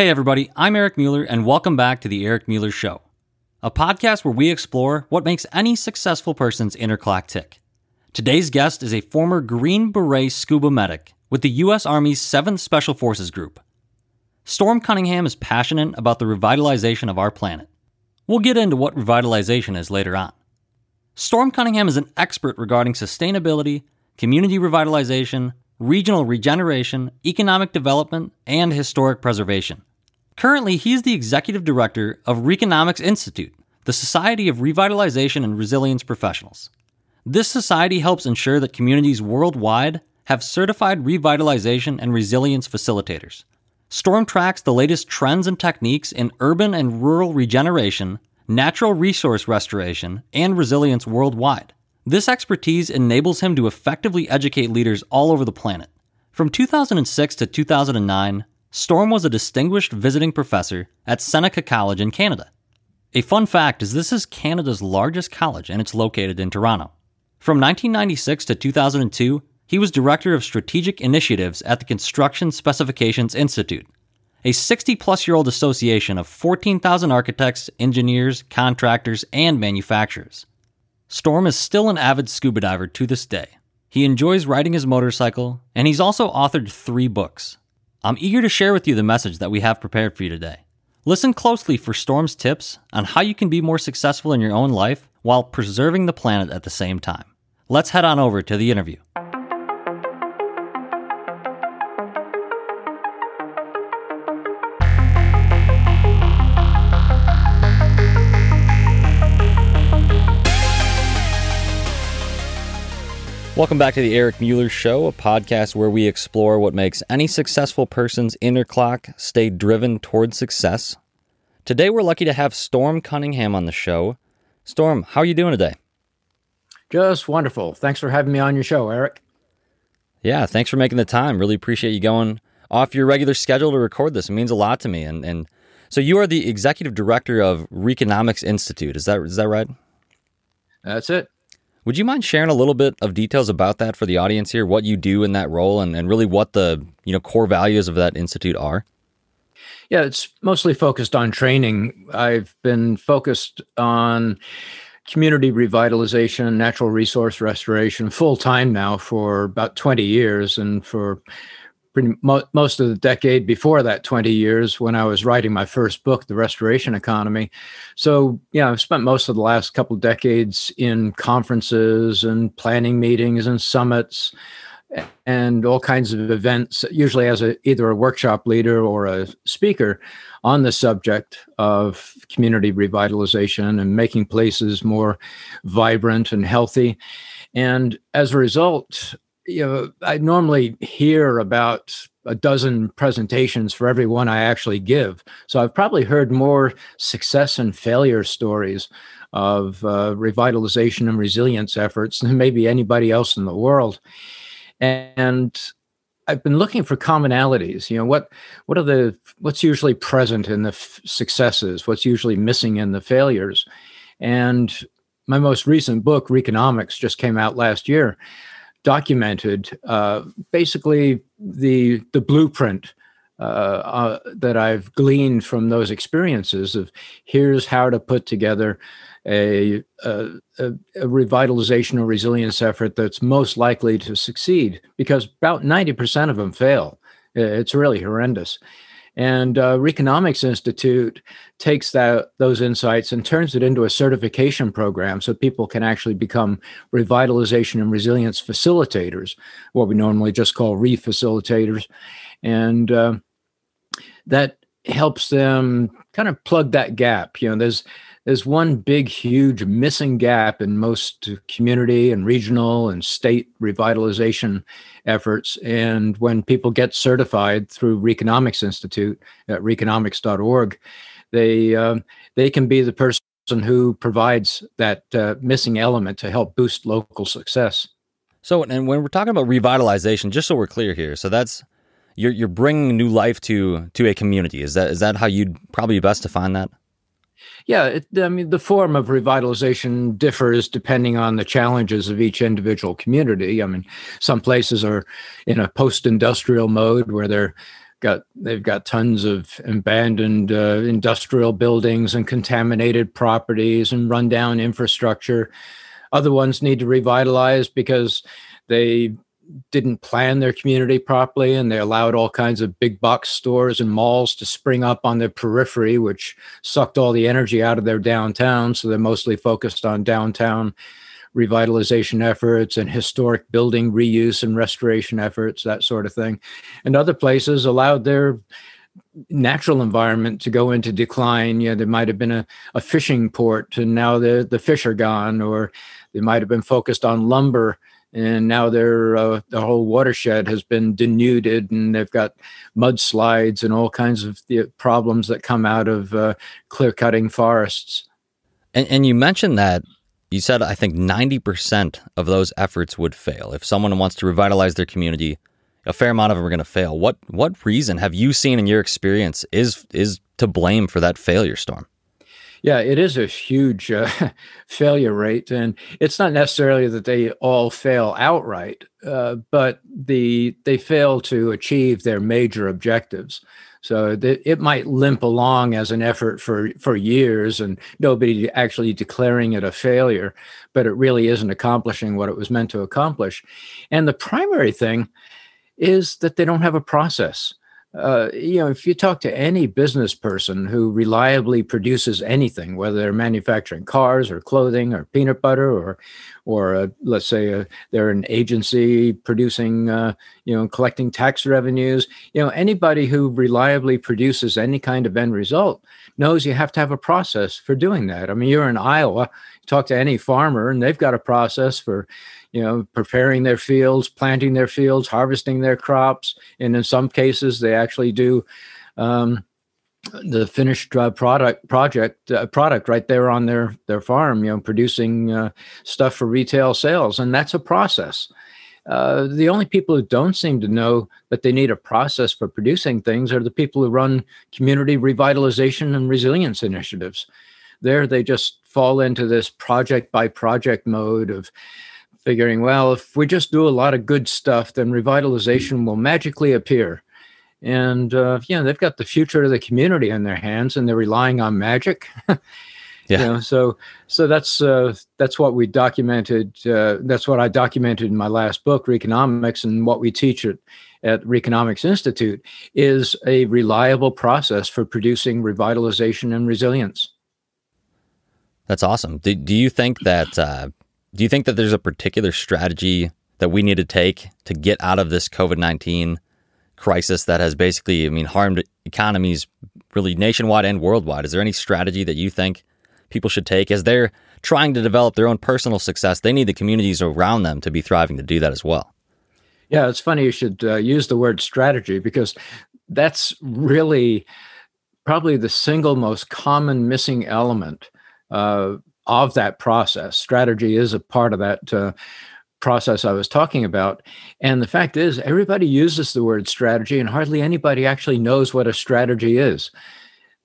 Hey, everybody, I'm Eric Mueller, and welcome back to The Eric Mueller Show, a podcast where we explore what makes any successful person's inner clock tick. Today's guest is a former Green Beret scuba medic with the U.S. Army's 7th Special Forces Group. Storm Cunningham is passionate about the revitalization of our planet. We'll get into what revitalization is later on. Storm Cunningham is an expert regarding sustainability, community revitalization, regional regeneration, economic development, and historic preservation. Currently, he is the executive director of Reconomics Institute, the Society of Revitalization and Resilience Professionals. This society helps ensure that communities worldwide have certified revitalization and resilience facilitators. Storm tracks the latest trends and techniques in urban and rural regeneration, natural resource restoration, and resilience worldwide. This expertise enables him to effectively educate leaders all over the planet. From 2006 to 2009, Storm was a distinguished visiting professor at Seneca College in Canada. A fun fact is this is Canada's largest college and it's located in Toronto. From 1996 to 2002, he was Director of Strategic Initiatives at the Construction Specifications Institute, a 60 plus year old association of 14,000 architects, engineers, contractors, and manufacturers. Storm is still an avid scuba diver to this day. He enjoys riding his motorcycle, and he's also authored three books. I'm eager to share with you the message that we have prepared for you today. Listen closely for Storm's tips on how you can be more successful in your own life while preserving the planet at the same time. Let's head on over to the interview. Welcome back to the Eric Mueller Show, a podcast where we explore what makes any successful person's inner clock stay driven toward success. Today, we're lucky to have Storm Cunningham on the show. Storm, how are you doing today? Just wonderful. Thanks for having me on your show, Eric. Yeah, thanks for making the time. Really appreciate you going off your regular schedule to record this. It means a lot to me. And and so you are the executive director of Reconomics Institute. Is that is that right? That's it. Would you mind sharing a little bit of details about that for the audience here, what you do in that role and, and really what the you know core values of that institute are? Yeah, it's mostly focused on training. I've been focused on community revitalization, natural resource restoration full time now for about 20 years. And for pretty mo- most of the decade before that 20 years when I was writing my first book, The Restoration Economy. So, yeah, I've spent most of the last couple decades in conferences and planning meetings and summits and all kinds of events, usually as a, either a workshop leader or a speaker on the subject of community revitalization and making places more vibrant and healthy. And as a result, you know, I normally hear about a dozen presentations for every one I actually give. So I've probably heard more success and failure stories of uh, revitalization and resilience efforts than maybe anybody else in the world. And I've been looking for commonalities. You know, what what are the what's usually present in the f- successes? What's usually missing in the failures? And my most recent book, Reconomics, just came out last year documented uh, basically the the blueprint uh, uh, that I've gleaned from those experiences of here's how to put together a, a, a, revitalization or resilience effort that's most likely to succeed because about 90% of them fail. It's really horrendous. And uh, Reconomics Institute takes that those insights and turns it into a certification program so people can actually become revitalization and resilience facilitators, what we normally just call refacilitators. And uh, that helps them kind of plug that gap. You know, there's there's one big, huge missing gap in most community and regional and state revitalization efforts. And when people get certified through Reconomics Institute at reconomics.org, they um, they can be the person who provides that uh, missing element to help boost local success. So, and when we're talking about revitalization, just so we're clear here, so that's you're you're bringing new life to to a community. Is that is that how you'd probably best define that? Yeah, it, I mean, the form of revitalization differs depending on the challenges of each individual community. I mean, some places are in a post industrial mode where they're got they've got tons of abandoned uh, industrial buildings and contaminated properties and rundown infrastructure. Other ones need to revitalize because they didn't plan their community properly and they allowed all kinds of big box stores and malls to spring up on their periphery which sucked all the energy out of their downtown so they're mostly focused on downtown revitalization efforts and historic building reuse and restoration efforts that sort of thing and other places allowed their natural environment to go into decline. You know, there might have been a, a fishing port and now the, the fish are gone, or they might have been focused on lumber and now their uh, the whole watershed has been denuded and they've got mudslides and all kinds of the problems that come out of uh, clear cutting forests. And, and you mentioned that you said I think 90% of those efforts would fail. If someone wants to revitalize their community, a fair amount of them are going to fail. What what reason have you seen in your experience is is to blame for that failure storm? Yeah, it is a huge uh, failure rate, and it's not necessarily that they all fail outright, uh, but the they fail to achieve their major objectives. So it might limp along as an effort for for years, and nobody actually declaring it a failure, but it really isn't accomplishing what it was meant to accomplish. And the primary thing is that they don't have a process uh, you know, if you talk to any business person who reliably produces anything, whether they're manufacturing cars or clothing or peanut butter or, or uh, let's say uh, they're an agency producing, uh, you know, collecting tax revenues, you know, anybody who reliably produces any kind of end result knows you have to have a process for doing that. I mean, you're in Iowa, talk to any farmer, and they've got a process for you know, preparing their fields, planting their fields, harvesting their crops, and in some cases they actually do um, the finished uh, product project uh, product right there on their their farm. You know, producing uh, stuff for retail sales, and that's a process. Uh, the only people who don't seem to know that they need a process for producing things are the people who run community revitalization and resilience initiatives. There, they just fall into this project by project mode of figuring, well, if we just do a lot of good stuff, then revitalization will magically appear. And uh, know, they've got the future of the community in their hands, and they're relying on magic. yeah. You know, so so that's uh, that's what we documented. Uh, that's what I documented in my last book, Reconomics, and what we teach at at Reconomics Institute is a reliable process for producing revitalization and resilience. That's awesome. Do, do you think that uh, do you think that there's a particular strategy that we need to take to get out of this COVID 19 crisis that has basically, I mean, harmed economies really nationwide and worldwide? Is there any strategy that you think people should take as they're trying to develop their own personal success? They need the communities around them to be thriving to do that as well. Yeah, it's funny you should uh, use the word strategy because that's really probably the single most common missing element uh, of that process. Strategy is a part of that uh, process I was talking about. And the fact is, everybody uses the word strategy, and hardly anybody actually knows what a strategy is.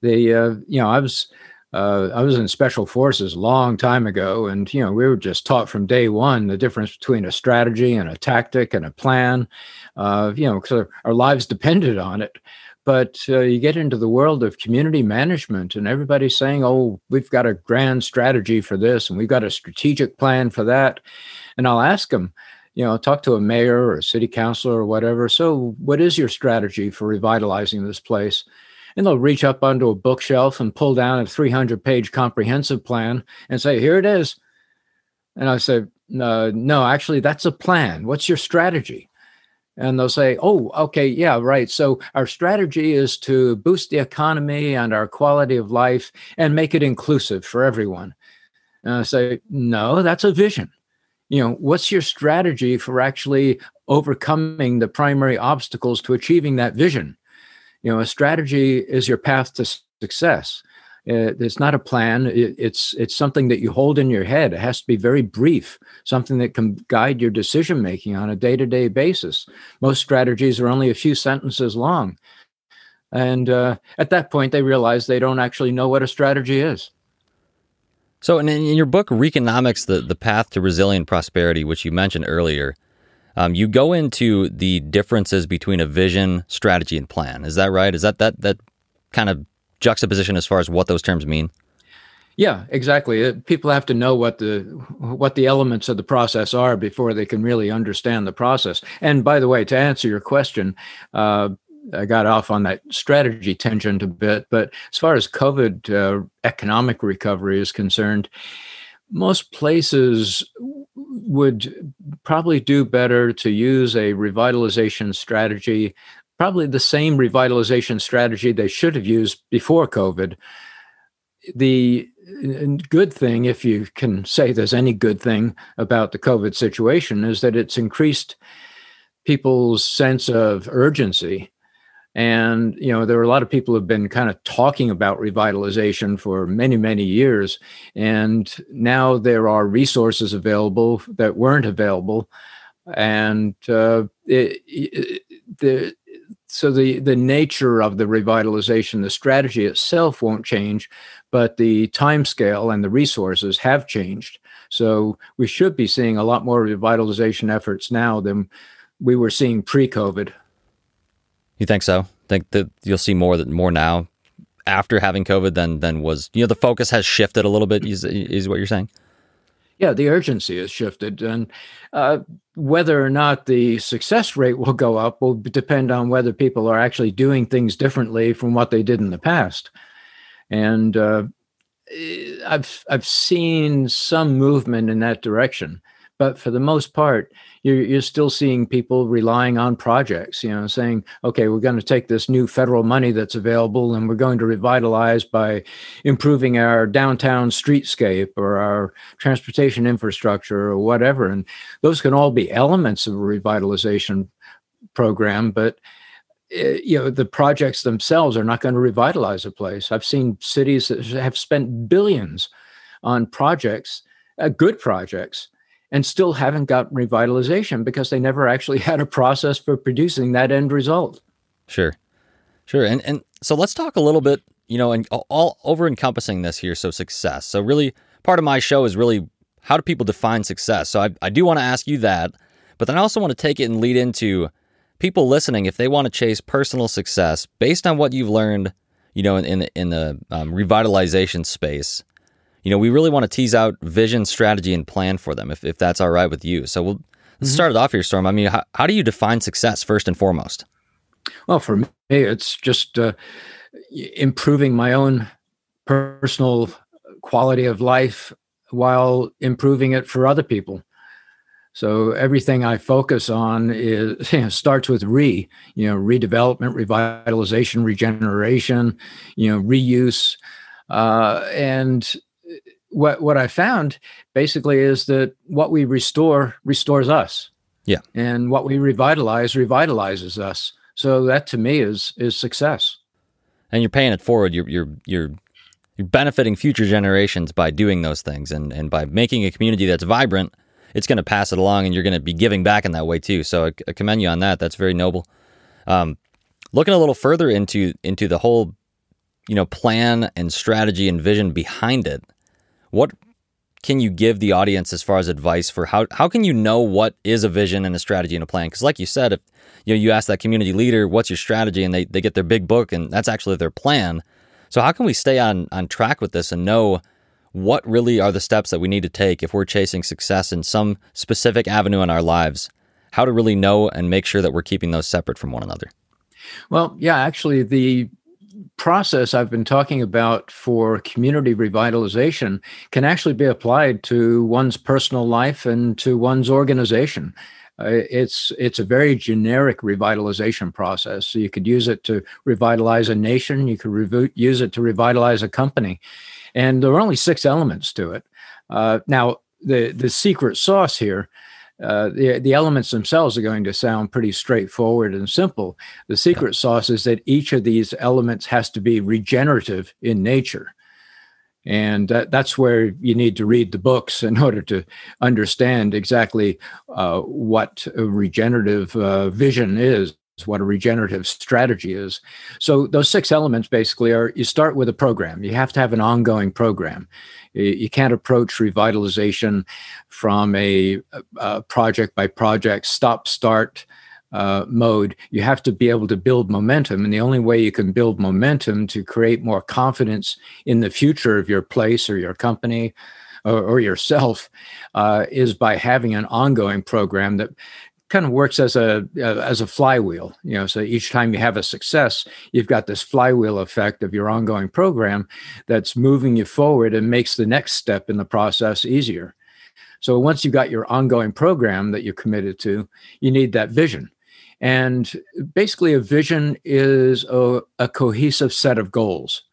The uh, you know, I was uh, I was in special forces a long time ago, and you know, we were just taught from day one the difference between a strategy and a tactic and a plan. Uh, you know, because our, our lives depended on it. But uh, you get into the world of community management, and everybody's saying, oh, we've got a grand strategy for this, and we've got a strategic plan for that. And I'll ask them, you know, talk to a mayor or a city councilor or whatever. So, what is your strategy for revitalizing this place? And they'll reach up onto a bookshelf and pull down a 300 page comprehensive plan and say, here it is. And I say, uh, no, actually, that's a plan. What's your strategy? And they'll say, "Oh, okay, yeah, right. So our strategy is to boost the economy and our quality of life and make it inclusive for everyone." And I say, "No, that's a vision. You know, what's your strategy for actually overcoming the primary obstacles to achieving that vision? You know, a strategy is your path to success." Uh, it's not a plan. It, it's it's something that you hold in your head. It has to be very brief, something that can guide your decision making on a day to day basis. Most strategies are only a few sentences long, and uh, at that point, they realize they don't actually know what a strategy is. So, in, in your book, Reconomics: the the Path to Resilient Prosperity, which you mentioned earlier, Um, you go into the differences between a vision, strategy, and plan. Is that right? Is that that that kind of juxtaposition as far as what those terms mean? Yeah, exactly. Uh, people have to know what the what the elements of the process are before they can really understand the process. And by the way, to answer your question, uh, I got off on that strategy tangent a bit, but as far as COVID uh, economic recovery is concerned, most places would probably do better to use a revitalization strategy, probably the same revitalization strategy they should have used before COVID. The good thing, if you can say there's any good thing about the COVID situation, is that it's increased people's sense of urgency. And, you know, there are a lot of people who have been kind of talking about revitalization for many, many years. And now there are resources available that weren't available. And uh, it, it, the, so the the nature of the revitalization the strategy itself won't change but the time scale and the resources have changed. So we should be seeing a lot more revitalization efforts now than we were seeing pre-covid. You think so? Think that you'll see more that more now after having covid than than was you know the focus has shifted a little bit is, is what you're saying yeah, the urgency has shifted, and uh, whether or not the success rate will go up will depend on whether people are actually doing things differently from what they did in the past. And uh, eh, I've I've seen some movement in that direction, but for the most part, you're, you're still seeing people relying on projects, you know, saying, okay, we're going to take this new federal money that's available and we're going to revitalize by improving our downtown streetscape or our transportation infrastructure or whatever. And those can all be elements of a revitalization program, but eh, you know the projects themselves are not going to revitalize a place i've seen cities that have spent billions on projects uh, good projects and still haven't got revitalization because they never actually had a process for producing that end result. Sure. Sure. And and so let's talk a little bit, you know, and all over encompassing this here. So success. So really part of my show is really how do people define success? So I, I do want to ask you that, but then I also want to take it and lead into people listening if they want to chase personal success based on what you've learned, you know, in in the, in the um, revitalization space you know, we really want to tease out vision, strategy, and plan for them, if, if that's all right with you. So we'll mm-hmm. start it off here, Storm. I mean, how, how do you define success first and foremost? Well, for me, it's just uh, improving my own personal quality of life while improving it for other people. So everything I focus on is you know, starts with re, you know, redevelopment, revitalization, regeneration, you know, reuse, uh, and what what I found basically is that what we restore restores us. Yeah. And what we revitalize revitalizes us. So that to me is is success. And you're paying it forward. You're you're you're you're benefiting future generations by doing those things and and by making a community that's vibrant. It's going to pass it along, and you're going to be giving back in that way too. So I, I commend you on that. That's very noble. Um, looking a little further into into the whole, you know, plan and strategy and vision behind it what can you give the audience as far as advice for how how can you know what is a vision and a strategy and a plan? Because like you said, if you know you ask that community leader, what's your strategy, and they, they get their big book and that's actually their plan. So how can we stay on on track with this and know what really are the steps that we need to take if we're chasing success in some specific avenue in our lives? How to really know and make sure that we're keeping those separate from one another. Well, yeah, actually the process I've been talking about for community revitalization can actually be applied to one's personal life and to one's organization. Uh, it's it's a very generic revitalization process. So you could use it to revitalize a nation. You could use it to revitalize a company, and there are only six elements to it. Uh, now, the the secret sauce here uh, the, the elements themselves are going to sound pretty straightforward and simple. The secret sauce is that each of these elements has to be regenerative in nature. And that, that's where you need to read the books in order to understand exactly uh, what a regenerative uh, vision is. What a regenerative strategy is. So those six elements basically are you start with a program. You have to have an ongoing program. You can't approach revitalization from a, a project by project, stop start uh, mode. You have to be able to build momentum. And the only way you can build momentum to create more confidence in the future of your place or your company or, or yourself uh, is by having an ongoing program that kind of works as a uh, as a flywheel you know so each time you have a success you've got this flywheel effect of your ongoing program that's moving you forward and makes the next step in the process easier. So once you've got your ongoing program that you're committed to you need that vision. And basically a vision is a, a cohesive set of goals.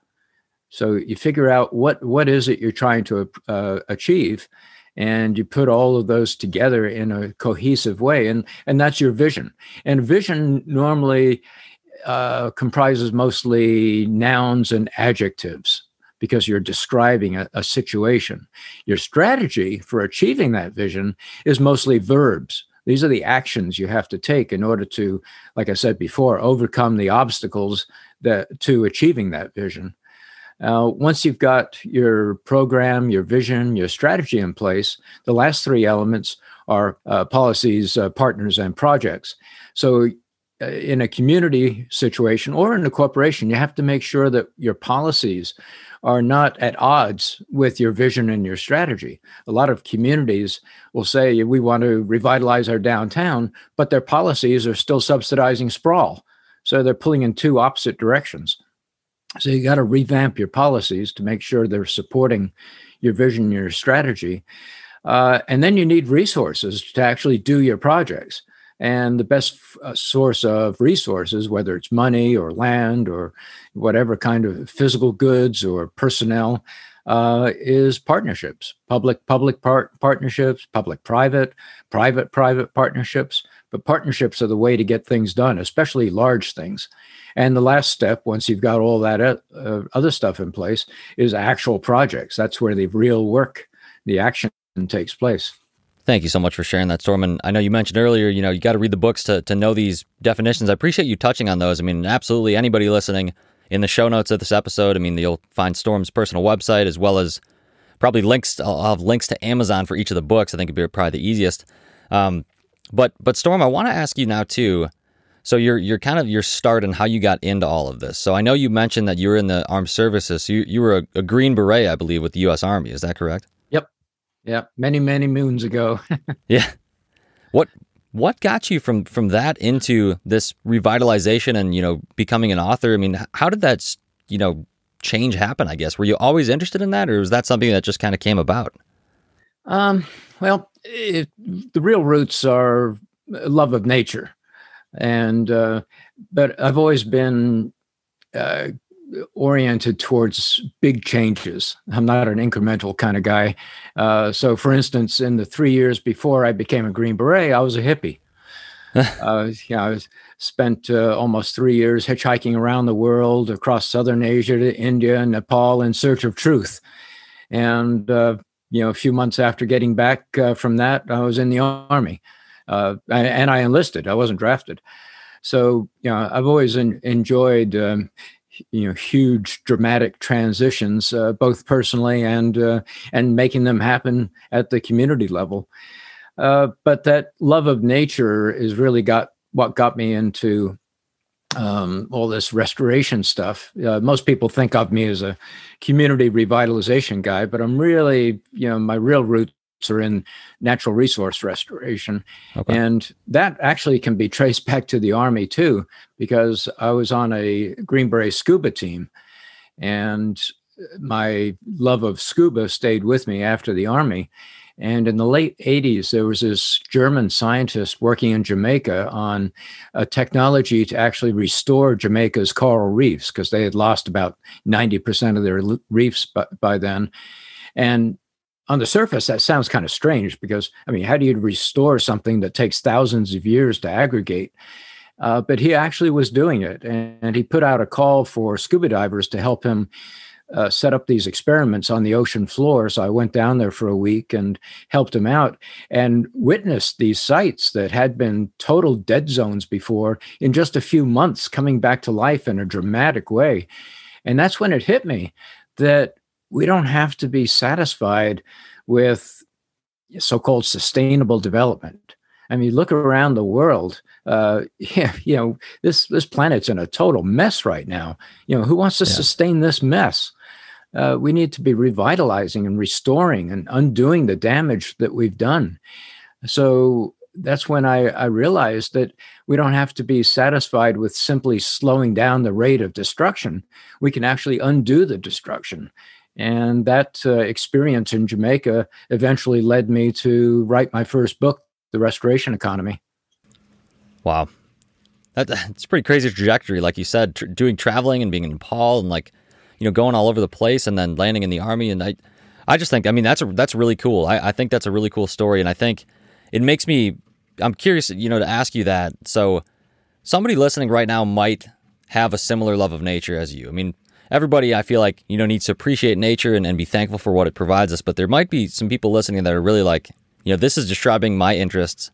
So you figure out what what is it you're trying to uh, achieve and you put all of those together in a cohesive way and and that's your vision. And vision normally uh, comprises mostly nouns and adjectives because you're describing a, a situation. Your strategy for achieving that vision is mostly verbs. These are the actions you have to take in order to like i said before overcome the obstacles that to achieving that vision uh, once you've got your program, your vision, your strategy in place, the last three elements are uh, policies, uh, partners, and projects. So, uh, in a community situation or in a corporation, you have to make sure that your policies are not at odds with your vision and your strategy. A lot of communities will say, we want to revitalize our downtown, but their policies are still subsidizing sprawl. So, they're pulling in two opposite directions. So you got to revamp your policies to make sure they're supporting your vision, your strategy. Uh, and then you need resources to actually do your projects. And the best uh, source of resources, whether it's money or land or whatever kind of physical goods or personnel, uh, is partnerships, public public part partnerships, public private, private private partnerships. But partnerships are the way to get things done, especially large things. And the last step, once you've got all that uh, other stuff in place, is actual projects. That's where the real work, the action takes place. Thank you so much for sharing that, Storm. And I know you mentioned earlier, you know, you got to read the books to, to know these definitions. I appreciate you touching on those. I mean, absolutely anybody listening in the show notes of this episode, I mean, you'll find Storm's personal website as well as probably links. I'll have links to Amazon for each of the books. I think it'd be probably the easiest. Um, but but Storm, I want to ask you now too. So you're you're kind of your start and how you got into all of this. So I know you mentioned that you were in the armed services. So you, you were a, a Green Beret, I believe, with the U.S. Army. Is that correct? Yep. Yep. Many many moons ago. yeah. What what got you from from that into this revitalization and you know becoming an author? I mean, how did that you know change happen? I guess were you always interested in that, or was that something that just kind of came about? Um. Well, it, the real roots are love of nature and uh, but I've always been uh, oriented towards big changes. I'm not an incremental kind of guy. Uh, so, for instance, in the three years before I became a Green Beret, I was a hippie. uh, you know, I was, spent uh, almost three years hitchhiking around the world, across southern Asia to India and Nepal in search of truth. And uh, you know, a few months after getting back uh, from that, I was in the army uh, and I enlisted. I wasn't drafted. So, you know, I've always enjoyed, um, you know, huge dramatic transitions, uh, both personally and uh, and making them happen at the community level. Uh, but that love of nature is really got what got me into um, all this restoration stuff. Uh, most people think of me as a community revitalization guy, but I'm really, you know, my real roots are in natural resource restoration. Okay. And that actually can be traced back to the Army too, because I was on a Green Beret scuba team. And my love of scuba stayed with me after the Army. And in the late 80s, there was this German scientist working in Jamaica on a technology to actually restore Jamaica's coral reefs because they had lost about 90% of their reefs by, by then. And on the surface, that sounds kind of strange because, I mean, how do you restore something that takes thousands of years to aggregate? Uh, but he actually was doing it, and, and, he put out a call for scuba divers to help him uh, set up these experiments on the ocean floor. So I went down there for a week and helped him out and witnessed these sites that had been total dead zones before in just a few months coming back to life in a dramatic way. And that's when it hit me that we don't have to be satisfied with so called sustainable development. I mean, look around the world. Uh, yeah, you know, this this planet's in a total mess right now. You know, who wants to yeah. sustain this mess? Uh, we need to be revitalizing and restoring and undoing the damage that we've done. So that's when I, I realized that we don't have to be satisfied with simply slowing down the rate of destruction. We can actually undo the destruction. And that uh, experience in Jamaica eventually led me to write my first book, The Restoration Economy. Wow. That, that's pretty crazy trajectory. Like you said, tr- doing traveling and being in Nepal and like, you know, going all over the place and then landing in the army. And I, I just think, I mean, that's a, that's really cool. I, I think that's a really cool story. And I think it makes me, I'm curious, you know, to ask you that. So somebody listening right now might have a similar love of nature as you. I mean, everybody I feel like you know needs to appreciate nature and, and be thankful for what it provides us. But there might be some people listening that are really like, you know, this is describing my interests,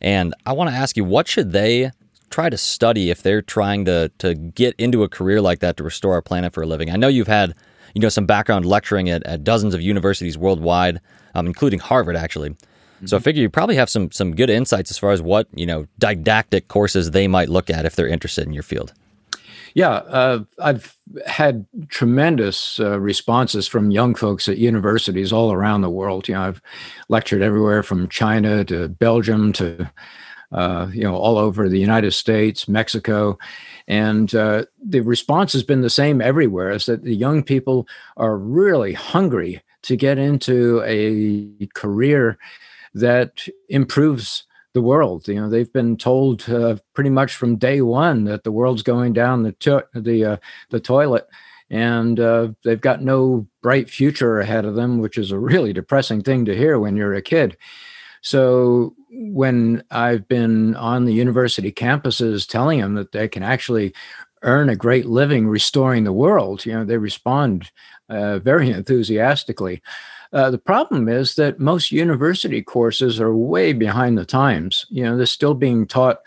and I want to ask you, what should they try to study if they're trying to to get into a career like that to restore our planet for a living? I know you've had you know some background lecturing at, at dozens of universities worldwide, um, including Harvard actually. Mm-hmm. So I figure you probably have some some good insights as far as what you know didactic courses they might look at if they're interested in your field. Yeah, uh, I've had tremendous uh, responses from young folks at universities all around the world. You know, I've lectured everywhere from China to Belgium to uh, you know all over the United States, Mexico, and uh, the response has been the same everywhere. Is that the young people are really hungry to get into a career that improves the world. You know, they've been told uh, pretty much from day one that the world's going down the to- the uh, the toilet, and uh, they've got no bright future ahead of them, which is a really depressing thing to hear when you're a kid. So when I've been on the university campuses telling them that they can actually earn a great living restoring the world, you know, they respond uh, very enthusiastically. Uh, the problem is that most university courses are way behind the times. You know, they're still being taught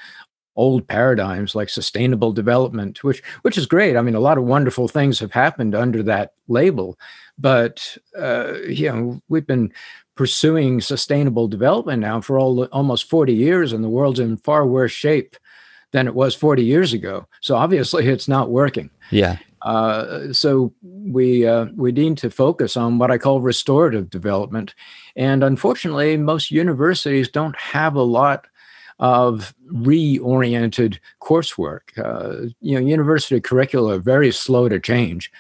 old paradigms like sustainable development, which which is great. I mean, a lot of wonderful things have happened under that label, but uh, you know, we've been pursuing sustainable development now for all, almost 40 years, and the world's in far worse shape than it was 40 years ago. So obviously, it's not working. Yeah. Uh, so we uh, we need to focus on what I call restorative development, and unfortunately, most universities don't have a lot of reoriented coursework. Uh, you know, university curricula are very slow to change.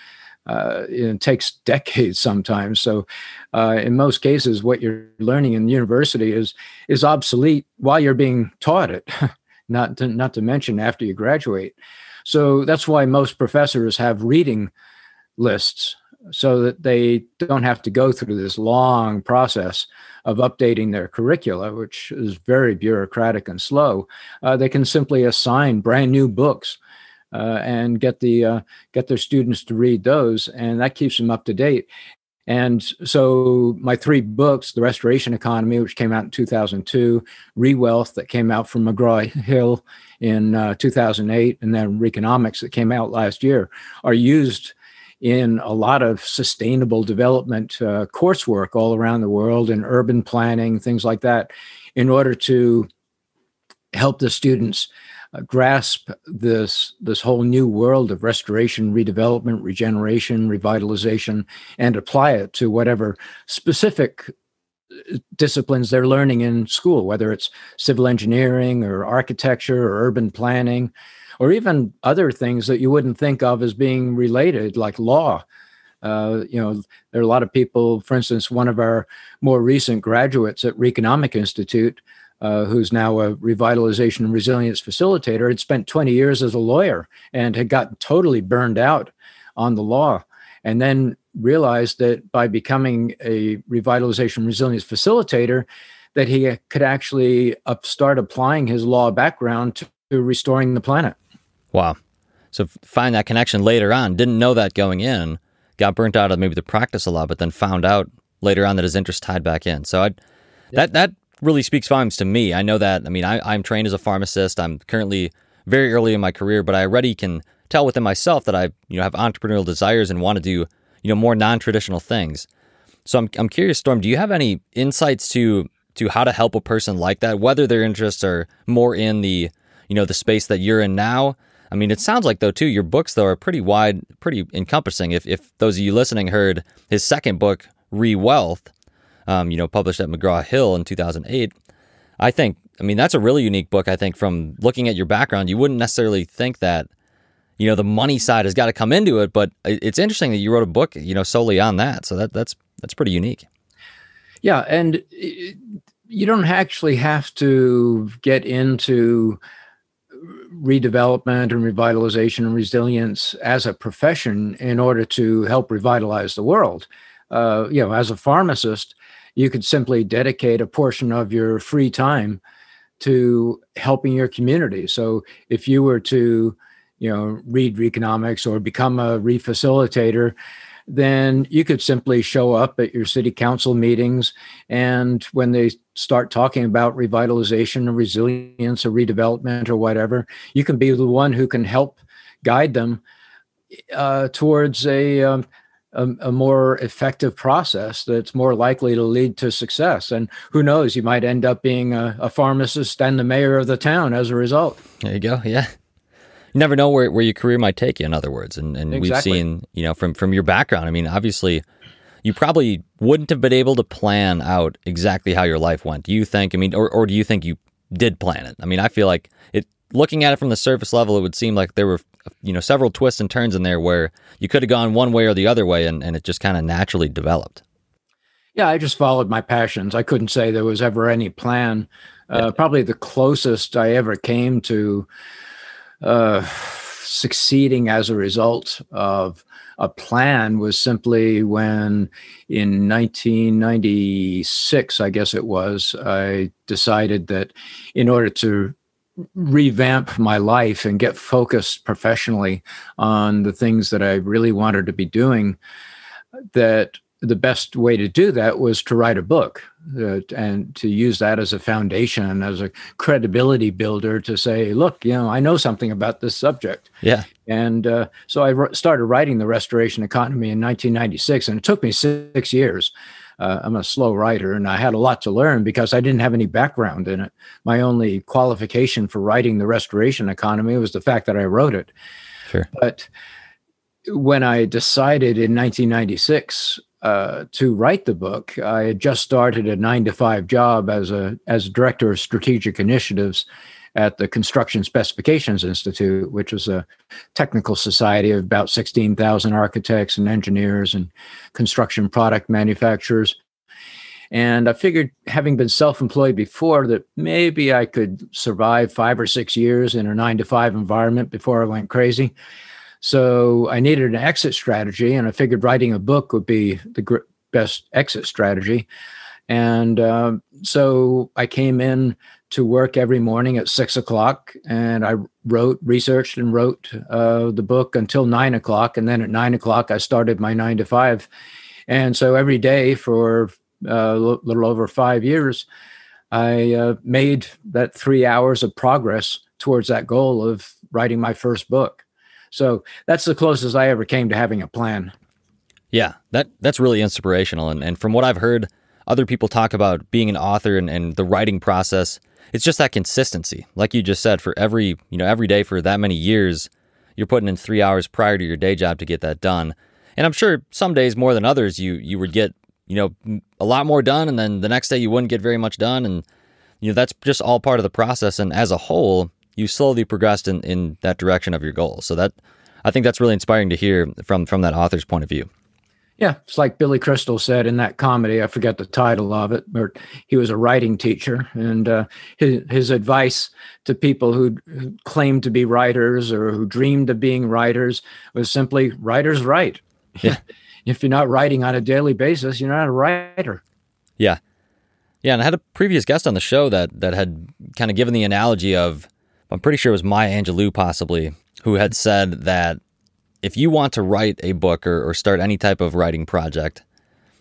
Uh, it takes decades sometimes. So, uh, in most cases, what you're learning in university is is obsolete while you're being taught it. not to, not to mention after you graduate. So that's why most professors have reading lists so that they don't have to go through this long process of updating their curricula, which is very bureaucratic and slow. Uh, they can simply assign brand new books uh, and get the uh, get their students to read those, and that keeps them up to date. And so my three books, The Restoration Economy, which came out in 2002, Rewealth, that came out from McGraw-Hill in uh, 2008, and then Reconomics, that came out last year, are used in a lot of sustainable development uh, coursework all around the world in urban planning, things like that, in order to help the students grasp this this whole new world of restoration, redevelopment, regeneration, revitalization, and apply it to whatever specific uh, disciplines they're learning in school, whether it's civil engineering or architecture or urban planning, or even other things that you wouldn't think of as being related, like law. Uh, you know, there are a lot of people, for instance, one of our more recent graduates at Reconomic Institute uh, who's now a revitalization and resilience facilitator, had spent 20 years as a lawyer and had gotten totally burned out on the law. And then realized that by becoming a revitalization resilience facilitator, that he could actually up start applying his law background to, to restoring the planet. Wow. So find that connection later on. Didn't know that going in. got burnt out of maybe the practice a lot, but then found out later on that his interest tied back in. So I, that that really speaks volumes to me. I know that. I mean, I, I'm trained as a pharmacist. I'm currently very early in my career, but I already can tell within myself that I you know have entrepreneurial desires and want to do you know more non-traditional things. So I'm I'm curious, Storm. Do you have any insights to to how to help a person like that, whether their interests are more in the you know the space that you're in now? I mean, it sounds like though too your books though are pretty wide, pretty encompassing. If if those of you listening heard his second book, Re Wealth, um, you know, published at McGraw Hill in 2008, I think I mean that's a really unique book. I think from looking at your background, you wouldn't necessarily think that you know the money side has got to come into it but it's interesting that you wrote a book you know solely on that. So that that's that's pretty unique. Yeah and you don't actually have to get into redevelopment and revitalization and resilience as a profession in order to help revitalize the world. Uh, you know as a pharmacist you could simply dedicate a portion of your free time to helping your community so if you were to you know, read Reconomics or become a refacilitator, then you could simply show up at your city council meetings. And when they start talking about revitalization or resilience or redevelopment or whatever, you can be the one who can help guide them uh, towards a, um, a, a, more effective process that's more likely to lead to success. And who knows, you might end up being a, a pharmacist and the mayor of the town as a result. There you go. Yeah you never know where, where your career might take you in other words and, and exactly. we've seen you know from from your background i mean obviously you probably wouldn't have been able to plan out exactly how your life went do you think i mean or, or do you think you did plan it i mean i feel like it looking at it from the surface level it would seem like there were you know several twists and turns in there where you could have gone one way or the other way and, and it just kind of naturally developed. Yeah i just followed my passions. I couldn't say there was ever any plan. Uh, probably the closest i ever came to uh, succeeding as a result of a plan was simply when in 1996 i guess it was i decided that in order to revamp my life and get focused professionally on the things that i really wanted to be doing that the best way to do that was to write a book uh, and to use that as a foundation, as a credibility builder to say, look, you know, I know something about this subject. Yeah. And uh, so I started writing The Restoration Economy in 1996, and it took me six years. Uh, I'm a slow writer, and I had a lot to learn because I didn't have any background in it. My only qualification for writing The Restoration Economy was the fact that I wrote it. Sure. But when I decided in 1996 uh, to write the book, I had just started a nine to five job as a as director of strategic initiatives at the Construction Specifications Institute, which was a technical society of about sixteen thousand architects and engineers and construction product manufacturers. And I figured, having been self employed before, that maybe I could survive five or six years in a nine to five environment before I went crazy. So I needed an exit strategy, and I figured writing a book would be the gr- best exit strategy. And uh, so I came in to work every morning at six o'clock, and I wrote, researched, and wrote uh, the book until nine o'clock. And then at nine o'clock, I started my nine to five. And so every day for uh, a little over five years, I uh, made that three hours of progress towards that goal of writing my first book. So that's the closest I ever came to having a plan. Yeah, that that's really inspirational. And and from what I've heard other people talk about being an author and, and the writing process, it's just that consistency. Like you just said, for every you know, every day for that many years, you're putting in three hours prior to your day job to get that done. And I'm sure some days more than others you you would get, you know, a lot more done and then the next day you wouldn't get very much done. And you know, that's just all part of the process. And as a whole, you slowly progressed in, in that direction of your goal. So that I think that's really inspiring to hear from from that author's point of view. Yeah, it's like Billy Crystal said in that comedy. I forget the title of it, but he was a writing teacher, and uh, his his advice to people who, who claimed to be writers or who dreamed of being writers was simply "writers write." Yeah. if you're not writing on a daily basis, you're not a writer. Yeah, yeah. And I had a previous guest on the show that that had kind of given the analogy of I'm pretty sure it was Maya Angelou possibly, who had said that if you want to write a book or, or start any type of writing project,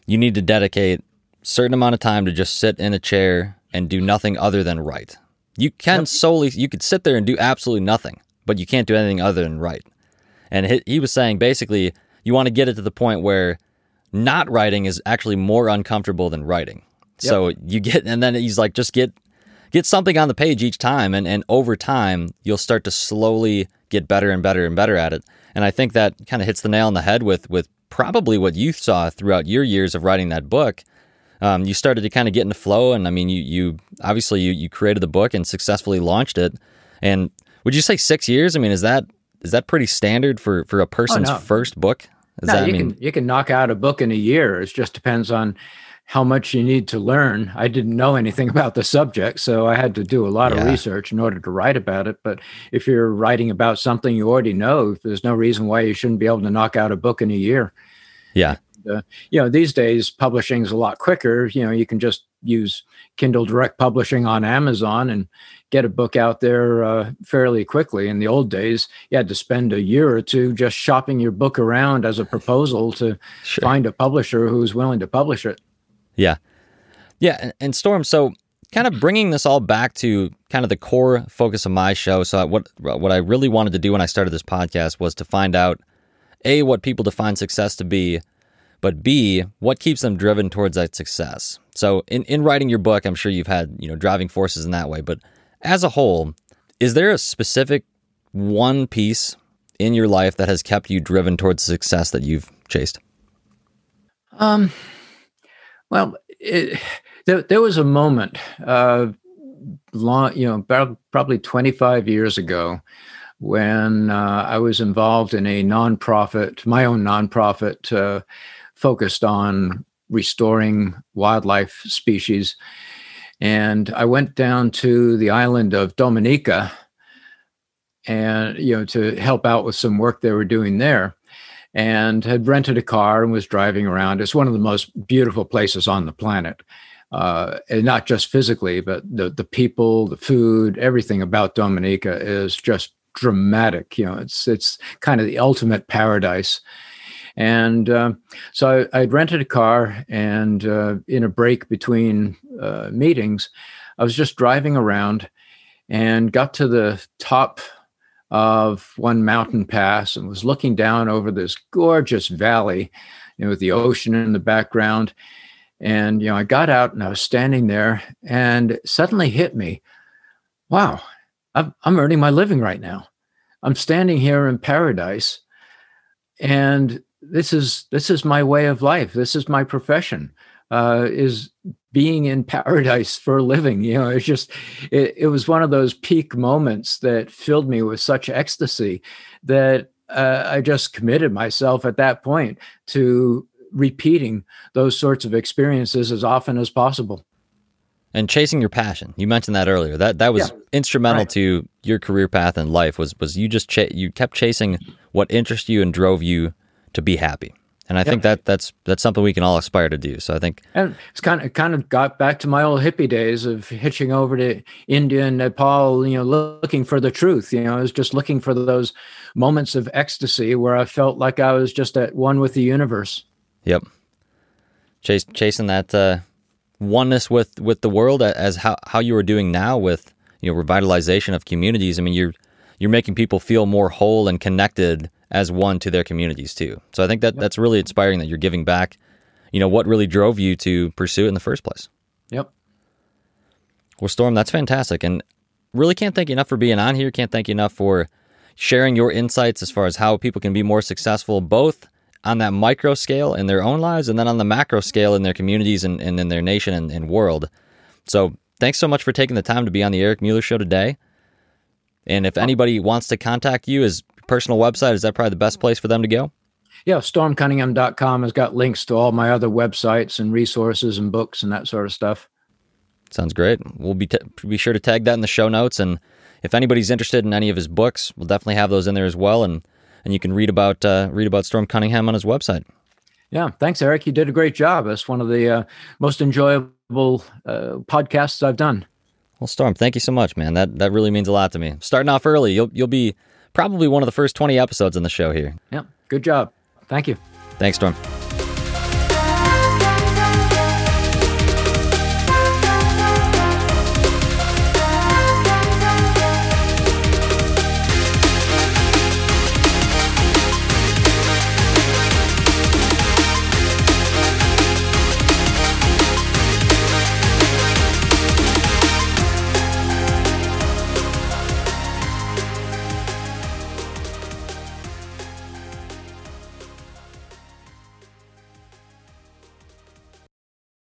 you need to dedicate a certain amount of time to just sit in a chair and do nothing other than write. You can yep. solely you could sit there and do absolutely nothing, but you can't do anything other than write. And he, he was saying basically you want to get it to the point where not writing is actually more uncomfortable than writing. Yep. So you get and then he's like just get get something on the page each time and, and over time you'll start to slowly get better and better and better at it. And I think that kind of hits the nail on the head with with probably what you saw throughout your years of writing that book. Um, you started to kind of get into flow, and I mean, you you obviously you you created the book and successfully launched it. And would you say six years? I mean, is that is that pretty standard for for a person's oh, no. first book? Is no, that, you I mean, can you can knock out a book in a year. It just depends on how much you need to learn. I didn't know anything about the subject, so I had to do a lot yeah. of research in order to write about it. But if you're writing about something you already know, there's no reason why you shouldn't be able to knock out a book in a year. Yeah. uh, you know, these days publishing is a lot quicker. You know, you can just use Kindle Direct Publishing on Amazon and get a book out there uh, fairly quickly. In the old days, you had to spend a year or two just shopping your book around as a proposal to sure. find a publisher who's willing to publish it. Yeah. Yeah. And Storm, so kind of bringing this all back to kind of the core focus of my show. So, what, what I really wanted to do when I started this podcast was to find out A, what people define success to be, but B, what keeps them driven towards that success. So, in, in writing your book, I'm sure you've had, you know, driving forces in that way. But as a whole, is there a specific one piece in your life that has kept you driven towards success that you've chased? Um, well, it, there, there, was a moment, uh, long, you know, probably 25 years ago, when uh, I was involved in a nonprofit, my own nonprofit, uh, focused on restoring wildlife species. And I went down to the island of Dominica and you know to help out with some work they were doing there and had rented a car and was driving around. It's one of the most beautiful places on the planet. Uh, and not just physically, but the the people, the food, everything about Dominica is just dramatic. You know, it's it's kind of the ultimate paradise. And uh, so I, would rented a car, and uh, in a break between uh, meetings, I was just driving around, and got to the top of one mountain pass and was looking down over this gorgeous valley you know, with the ocean in the background. And, you know, I got out and I was standing there and suddenly hit me wow, I'm, I'm earning my living right now. I'm standing here in paradise and this is this is my way of life this is my profession uh, is being in paradise for a living. You know, it's just, it, it was one of those peak moments that filled me with such ecstasy that uh, I just committed myself at that point to repeating those sorts of experiences as often as possible. And chasing your passion, you mentioned that earlier. That that was yeah, instrumental right. to your career path in life. Was was you just ch- you kept chasing what interested you and drove you to be happy. And I yep. think that that's that's something we can all aspire to do. So I think and it's kind of kind of got back to my old hippie days of hitching over to India and Nepal, you know, looking for the truth. You know, I was just looking for those moments of ecstasy where I felt like I was just at one with the universe. Yep. Chase, chasing that uh, oneness with with the world as how how you are doing now with you know revitalization of communities. I mean, you're you're making people feel more whole and connected as one to their communities too. So I think that yep. that's really inspiring that you're giving back. You know what really drove you to pursue it in the first place. Yep. Well, Storm, that's fantastic, and really can't thank you enough for being on here. Can't thank you enough for sharing your insights as far as how people can be more successful, both on that micro scale in their own lives and then on the macro scale in their communities and, and in their nation and, and world. So thanks so much for taking the time to be on the Eric Mueller Show today. And if anybody wants to contact you, is personal website, is that probably the best place for them to go? Yeah, stormcunningham.com has got links to all my other websites and resources and books and that sort of stuff. Sounds great. We'll be, t- be sure to tag that in the show notes. And if anybody's interested in any of his books, we'll definitely have those in there as well. And, and you can read about, uh, read about Storm Cunningham on his website. Yeah, thanks, Eric. You did a great job. It's one of the uh, most enjoyable uh, podcasts I've done. Well, Storm, thank you so much, man. That that really means a lot to me. Starting off early, you'll you'll be probably one of the first 20 episodes on the show here. Yep. Good job. Thank you. Thanks, Storm.